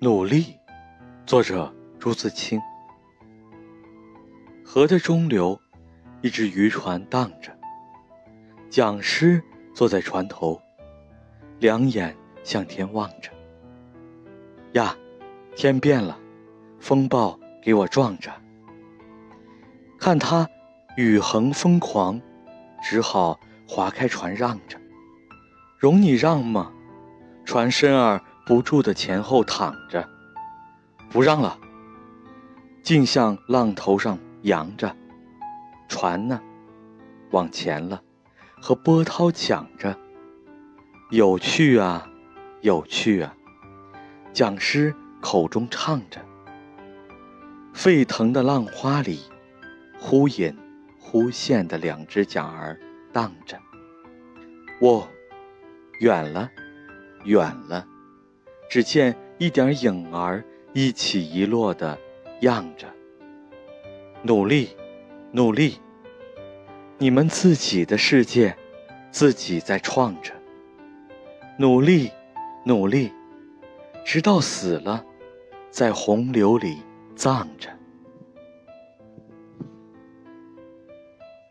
努力，作者朱自清。河的中流，一只渔船荡着。讲师坐在船头，两眼向天望着。呀，天变了，风暴给我撞着。看他雨横风狂，只好划开船让着。容你让吗？船身儿。不住的前后躺着，不让了，竟向浪头上扬着，船呢，往前了，和波涛抢着，有趣啊，有趣啊，讲师口中唱着，沸腾的浪花里，忽隐忽现的两只桨儿荡着，喔，远了，远了。只见一点影儿一起一落的漾着。努力，努力！你们自己的世界，自己在创着。努力，努力！直到死了，在洪流里葬着。